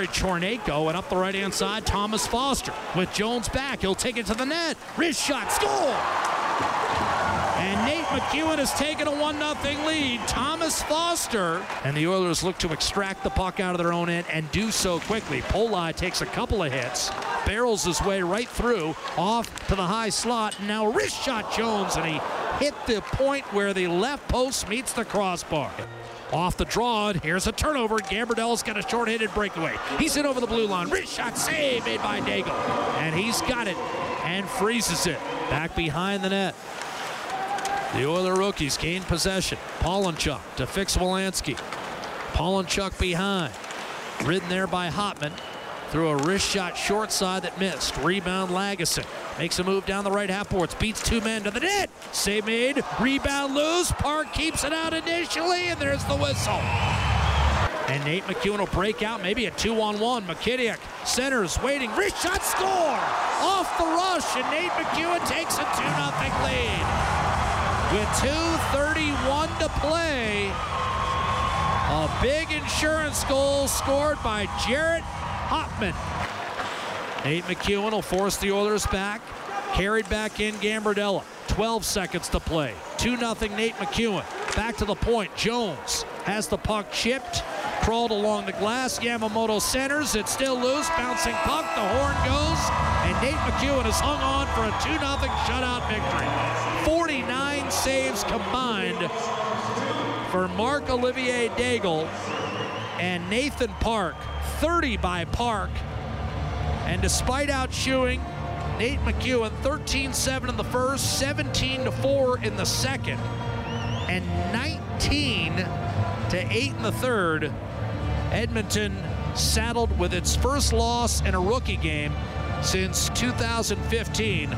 Corey Chornako, and up the right hand side, Thomas Foster. With Jones back, he'll take it to the net. Wrist shot, score! MacEwan has taken a 1 0 lead. Thomas Foster. And the Oilers look to extract the puck out of their own end and do so quickly. Poli takes a couple of hits, barrels his way right through, off to the high slot. Now wrist shot Jones, and he hit the point where the left post meets the crossbar. Off the draw, and here's a turnover. Gambrell's got a short-handed breakaway. He's in over the blue line. Wrist shot save made by Daigle. And he's got it and freezes it. Back behind the net. The Oiler rookies gain possession. Polonchuk to fix Wolansky. Polonchuk behind. Ridden there by Hotman. Through a wrist shot short side that missed. Rebound Lagesson. Makes a move down the right half boards. Beats two men to the net. Save made. Rebound loose. Park keeps it out initially, and there's the whistle. And NAIT MacEwan will break out, maybe a two on one. McKittrick centers, waiting, wrist shot, score! Off the rush, and NAIT MacEwan takes a 2 0 lead. With 2.31 to play, a big insurance goal scored by Jarrett Hotman. NAIT MacEwan will force the Oilers back. Carried back in Gambardella. 12 seconds to play. 2 0 NAIT MacEwan. Back to the point. Jones has the puck chipped. Crawled along the glass. Yamamoto centers. It's still loose. Bouncing puck. The horn goes. And NAIT MacEwan has hung on for a 2 0 shutout victory. 49 saves combined for Marc Olivier Daigle and Nathan Park. 30 by Park. And despite outshooting NAIT MacEwan 13-7 in the first, 17-4 in the second, and 19 to 8 in the third, Edmonton saddled with its first loss in a rookie game since 2015